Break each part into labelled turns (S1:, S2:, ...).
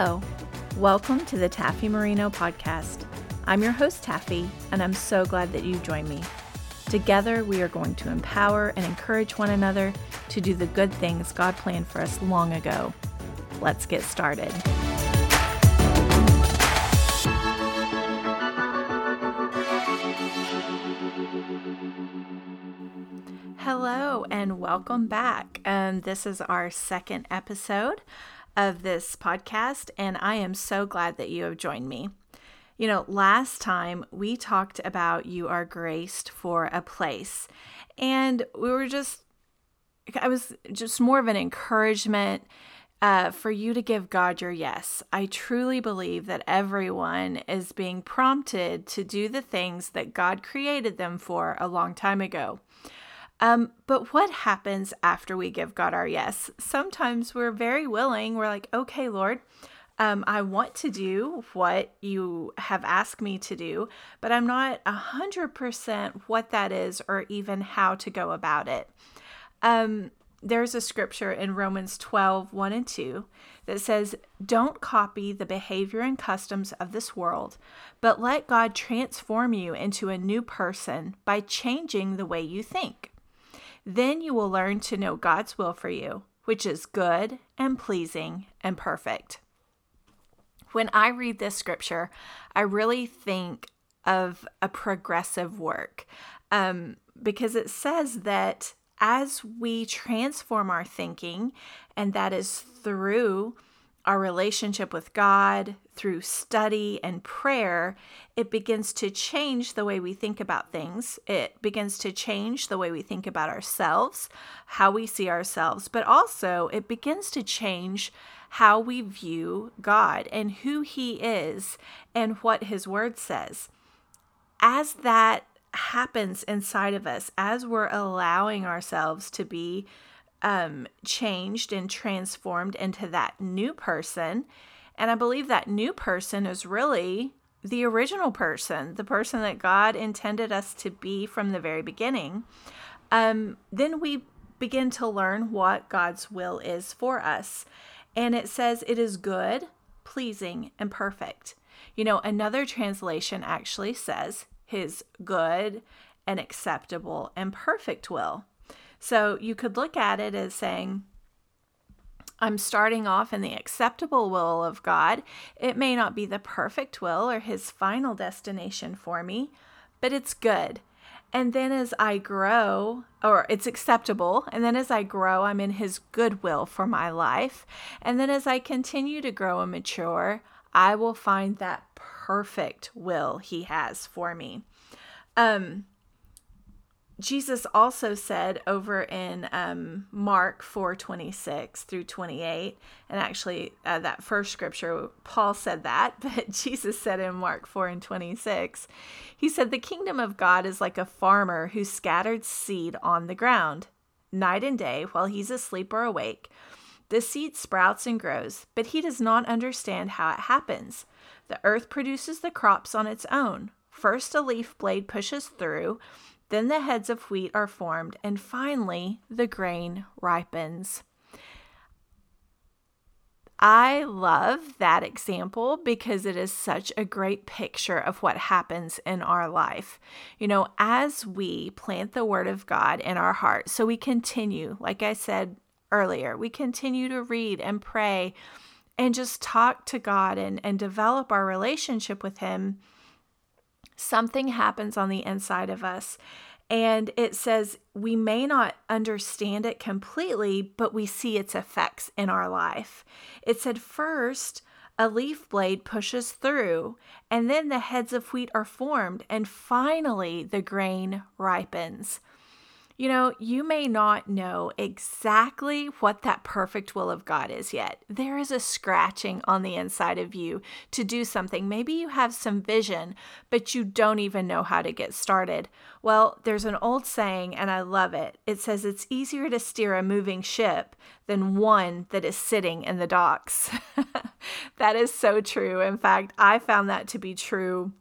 S1: Hello, welcome to the Taffi Marino podcast. I'm your host, Taffi, and I'm so glad that you joined me. Together, we are going to empower and encourage one another to do the good things God planned for us long ago. Let's get started. Hello, and welcome back. Um, this is our second episode of this podcast, and I am so glad that you have joined me. You know, last time we talked about you are graced for a place, and we were just, I was just more of an encouragement uh, for you to give God your yes. I truly believe that everyone is being prompted to do the things that God created them for a long time ago. Um, but what happens after we give God our yes? Sometimes we're very willing. We're like, okay, Lord, um, I want to do what you have asked me to do, but I'm not a hundred percent what that is or even how to go about it. Um, there's a scripture in Romans 12, 1 and 2 that says, Don't copy the behavior and customs of this world, but let God transform you into a new person by changing the way you think. Then you will learn to know God's will for you, which is good and pleasing and perfect. When I read this scripture, I really think of a progressive work um, because it says that as we transform our thinking, and that is through our relationship with God, through study and prayer, it begins to change the way we think about things. It begins to change the way we think about ourselves, how we see ourselves, but also it begins to change how we view God and who He is and what His Word says. As that happens inside of us, as we're allowing ourselves to be um, changed and transformed into that new person. And I believe that new person is really the original person, the person that God intended us to be from the very beginning. Um, then we begin to learn what God's will is for us. And it says it is good, pleasing, and perfect. You know, another translation actually says his good and acceptable and perfect will. So you could look at it as saying, I'm starting off in the acceptable will of God. It may not be the perfect will or his final destination for me, but it's good. And then as I grow, or it's acceptable, and then as I grow, I'm in his goodwill for my life. And then as I continue to grow and mature, I will find that perfect will he has for me. Um, Jesus also said over in um, Mark 4 26 through 28, and actually uh, that first scripture, Paul said that, but Jesus said in Mark 4 and 26, he said, The kingdom of God is like a farmer who scattered seed on the ground. Night and day, while he's asleep or awake, the seed sprouts and grows, but he does not understand how it happens. The earth produces the crops on its own. First, a leaf blade pushes through then the heads of wheat are formed, and finally the grain ripens. I love that example because it is such a great picture of what happens in our life. You know, as we plant the word of God in our heart, so we continue, like I said earlier, we continue to read and pray and just talk to God and, and develop our relationship with Him something happens on the inside of us. And it says we may not understand it completely, but we see its effects in our life. It said, first, a leaf blade pushes through, and then the heads of wheat are formed, and finally the grain ripens. You know, you may not know exactly what that perfect will of God is yet. There is a scratching on the inside of you to do something. Maybe you have some vision, but you don't even know how to get started. Well, there's an old saying, and I love it. It says it's easier to steer a moving ship than one that is sitting in the docks. that is so true. In fact, I found that to be true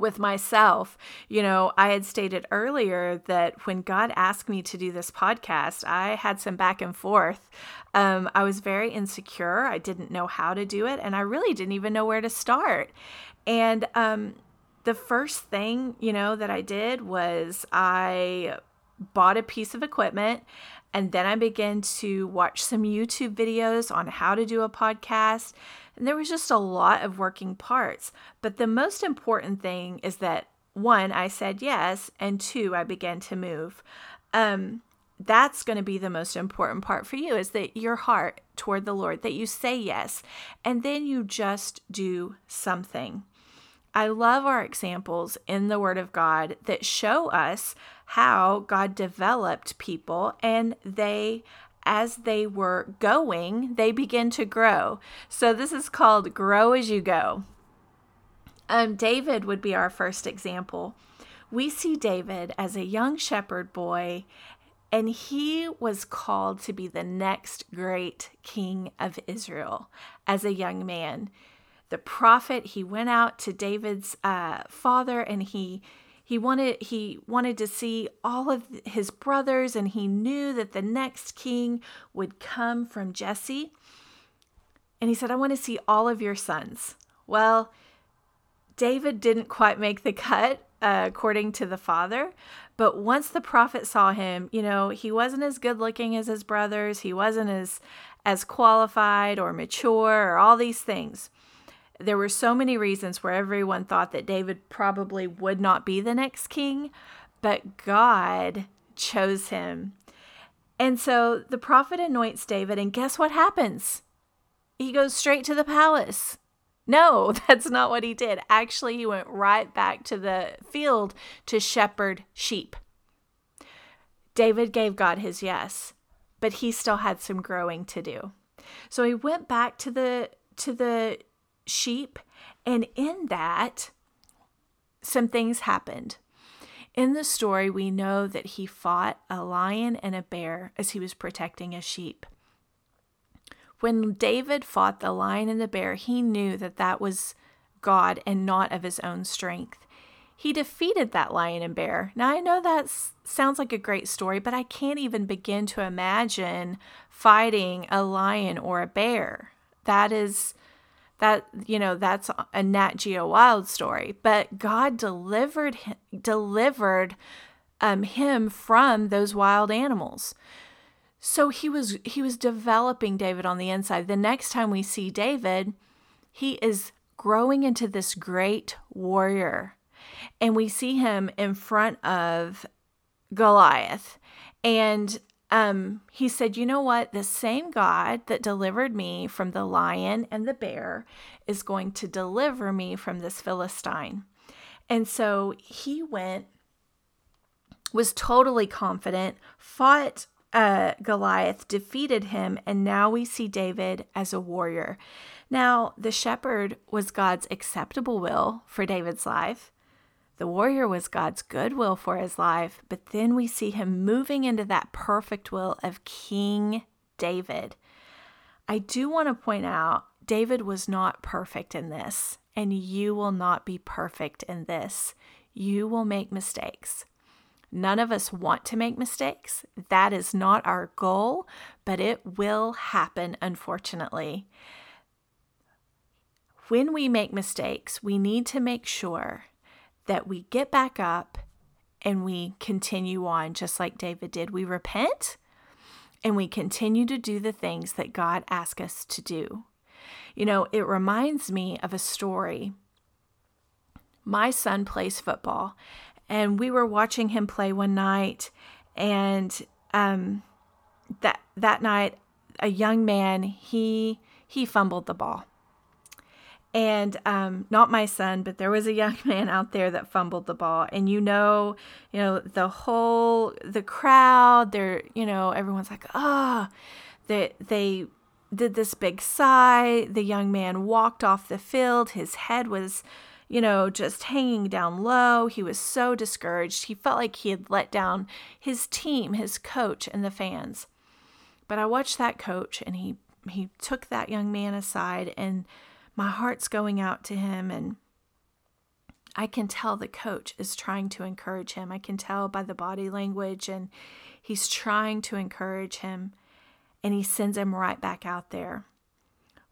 S1: with myself. You know, I had stated earlier that when God asked me to do this podcast, I had some back and forth. Um, I was very insecure. I didn't know how to do it, and I really didn't even know where to start. And um, the first thing, you know, that I did was I bought a piece of equipment and then I began to watch some YouTube videos on how to do a podcast. And there was just a lot of working parts. But the most important thing is that one, I said yes, and two, I began to move. Um, that's going to be the most important part for you is that your heart toward the Lord, that you say yes, and then you just do something. I love our examples in the Word of God that show us how God developed people and they as they were going, they begin to grow. So this is called grow as you go. Um, David would be our first example. We see David as a young shepherd boy, and he was called to be the next great king of Israel as a young man the prophet. He went out to David's uh, father and he he wanted he wanted to see all of his brothers and he knew that the next king would come from Jesse. And he said, "I want to see all of your sons." Well, David didn't quite make the cut uh, according to the father, but once the prophet saw him, you know, he wasn't as good looking as his brothers. He wasn't as as qualified or mature or all these things there were so many reasons where everyone thought that David probably would not be the next king, but God chose him. And so the prophet anoints David, and guess what happens? He goes straight to the palace. No, that's not what he did. Actually, he went right back to the field to shepherd sheep. David gave God his yes, but he still had some growing to do. So he went back to the to the sheep. And in that, some things happened. In the story, we know that he fought a lion and a bear as he was protecting a sheep. When David fought the lion and the bear, he knew that that was God and not of his own strength. He defeated that lion and bear. Now, I know that sounds like a great story, but I can't even begin to imagine fighting a lion or a bear. That is that you know that's a Nat Geo Wild story, but God delivered him, delivered um, him from those wild animals. So he was he was developing David on the inside. The next time we see David, he is growing into this great warrior, and we see him in front of Goliath, and um, he said, You know what? The same God that delivered me from the lion and the bear is going to deliver me from this Philistine. And so he went, was totally confident, fought uh, Goliath, defeated him, and now we see David as a warrior. Now, the shepherd was God's acceptable will for David's life. The warrior was God's good will for his life, but then we see him moving into that perfect will of King David. I do want to point out David was not perfect in this, and you will not be perfect in this. You will make mistakes. None of us want to make mistakes. That is not our goal, but it will happen, unfortunately. When we make mistakes, we need to make sure that we get back up and we continue on just like David did. We repent and we continue to do the things that God asked us to do. You know, it reminds me of a story. My son plays football, and we were watching him play one night, and um, that that night, a young man he he fumbled the ball, and um, not my son, but there was a young man out there that fumbled the ball, and you know, you know the whole the crowd. They're you know everyone's like ah, oh. they they did this big sigh. The young man walked off the field. His head was, you know, just hanging down low. He was so discouraged. He felt like he had let down his team, his coach, and the fans. But I watched that coach, and he he took that young man aside and my heart's going out to him and I can tell the coach is trying to encourage him. I can tell by the body language, and he's trying to encourage him, and he sends him right back out there.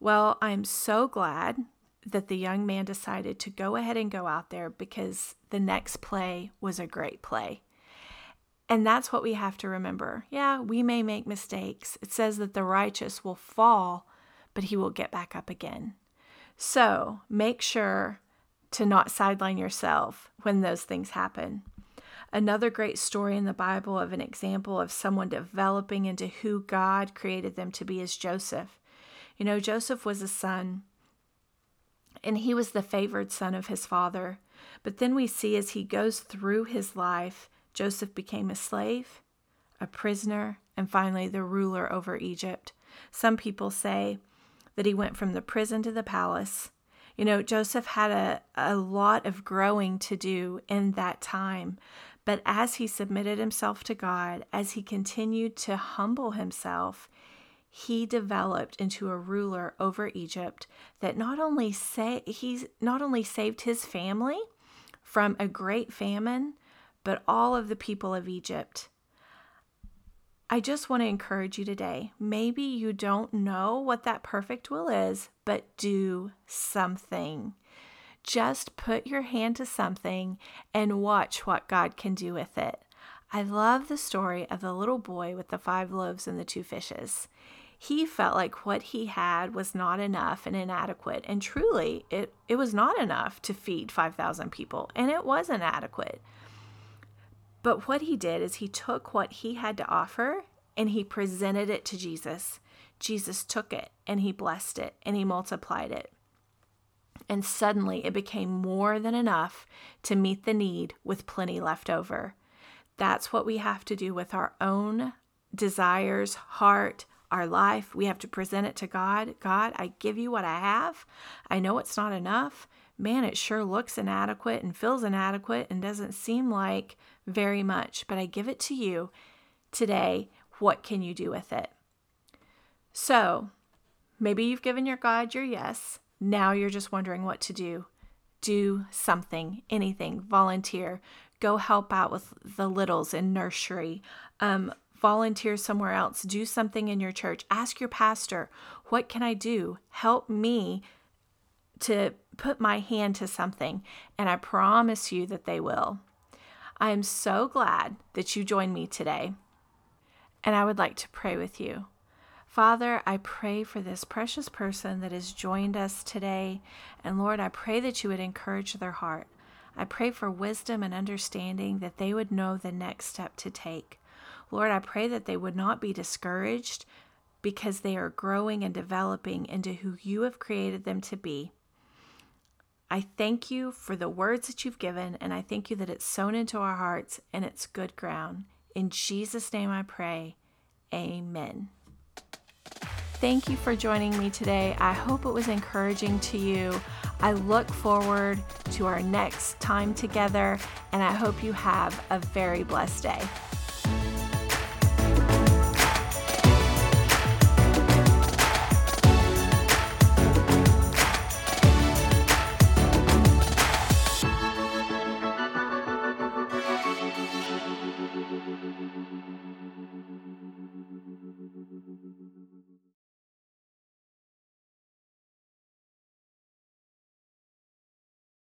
S1: Well, I'm so glad that the young man decided to go ahead and go out there because the next play was a great play. And that's what we have to remember. Yeah, we may make mistakes. It says that the righteous will fall, but he will get back up again. So make sure to not sideline yourself when those things happen. Another great story in the Bible of an example of someone developing into who God created them to be is Joseph. You know, Joseph was a son, and he was the favored son of his father. But then we see as he goes through his life, Joseph became a slave, a prisoner, and finally the ruler over Egypt. Some people say that he went from the prison to the palace. You know, Joseph had a, a lot of growing to do in that time. But as he submitted himself to God, as he continued to humble himself, he developed into a ruler over Egypt that not only say he's not only saved his family from a great famine, but all of the people of Egypt. I just want to encourage you today. Maybe you don't know what that perfect will is, but do something. Just put your hand to something and watch what God can do with it. I love the story of the little boy with the five loaves and the two fishes. He felt like what he had was not enough and inadequate, and truly, it, it was not enough to feed 5,000 people, and it wasn't adequate. But what he did is he took what he had to offer and he presented it to Jesus. Jesus took it and he blessed it and he multiplied it. And suddenly it became more than enough to meet the need with plenty left over. That's what we have to do with our own desires, heart, our life. We have to present it to God. God, I give you what I have. I know it's not enough. Man, it sure looks inadequate and feels inadequate and doesn't seem like very much, but I give it to you today. What can you do with it? So, maybe you've given your God your yes. Now you're just wondering what to do. Do something, anything, volunteer, go help out with the littles in nursery, um, volunteer somewhere else, do something in your church. Ask your pastor, what can I do? Help me to put my hand to something. And I promise you that they will. I am so glad that you joined me today, and I would like to pray with you. Father, I pray for this precious person that has joined us today. And Lord, I pray that you would encourage their heart. I pray for wisdom and understanding that they would know the next step to take. Lord, I pray that they would not be discouraged because they are growing and developing into who you have created them to be. I thank you for the words that you've given, and I thank you that it's sown into our hearts and it's good ground. In Jesus' name I pray. Amen. Thank you for joining me today. I hope it was encouraging to you. I look forward to our next time together, and I hope you have a very blessed day.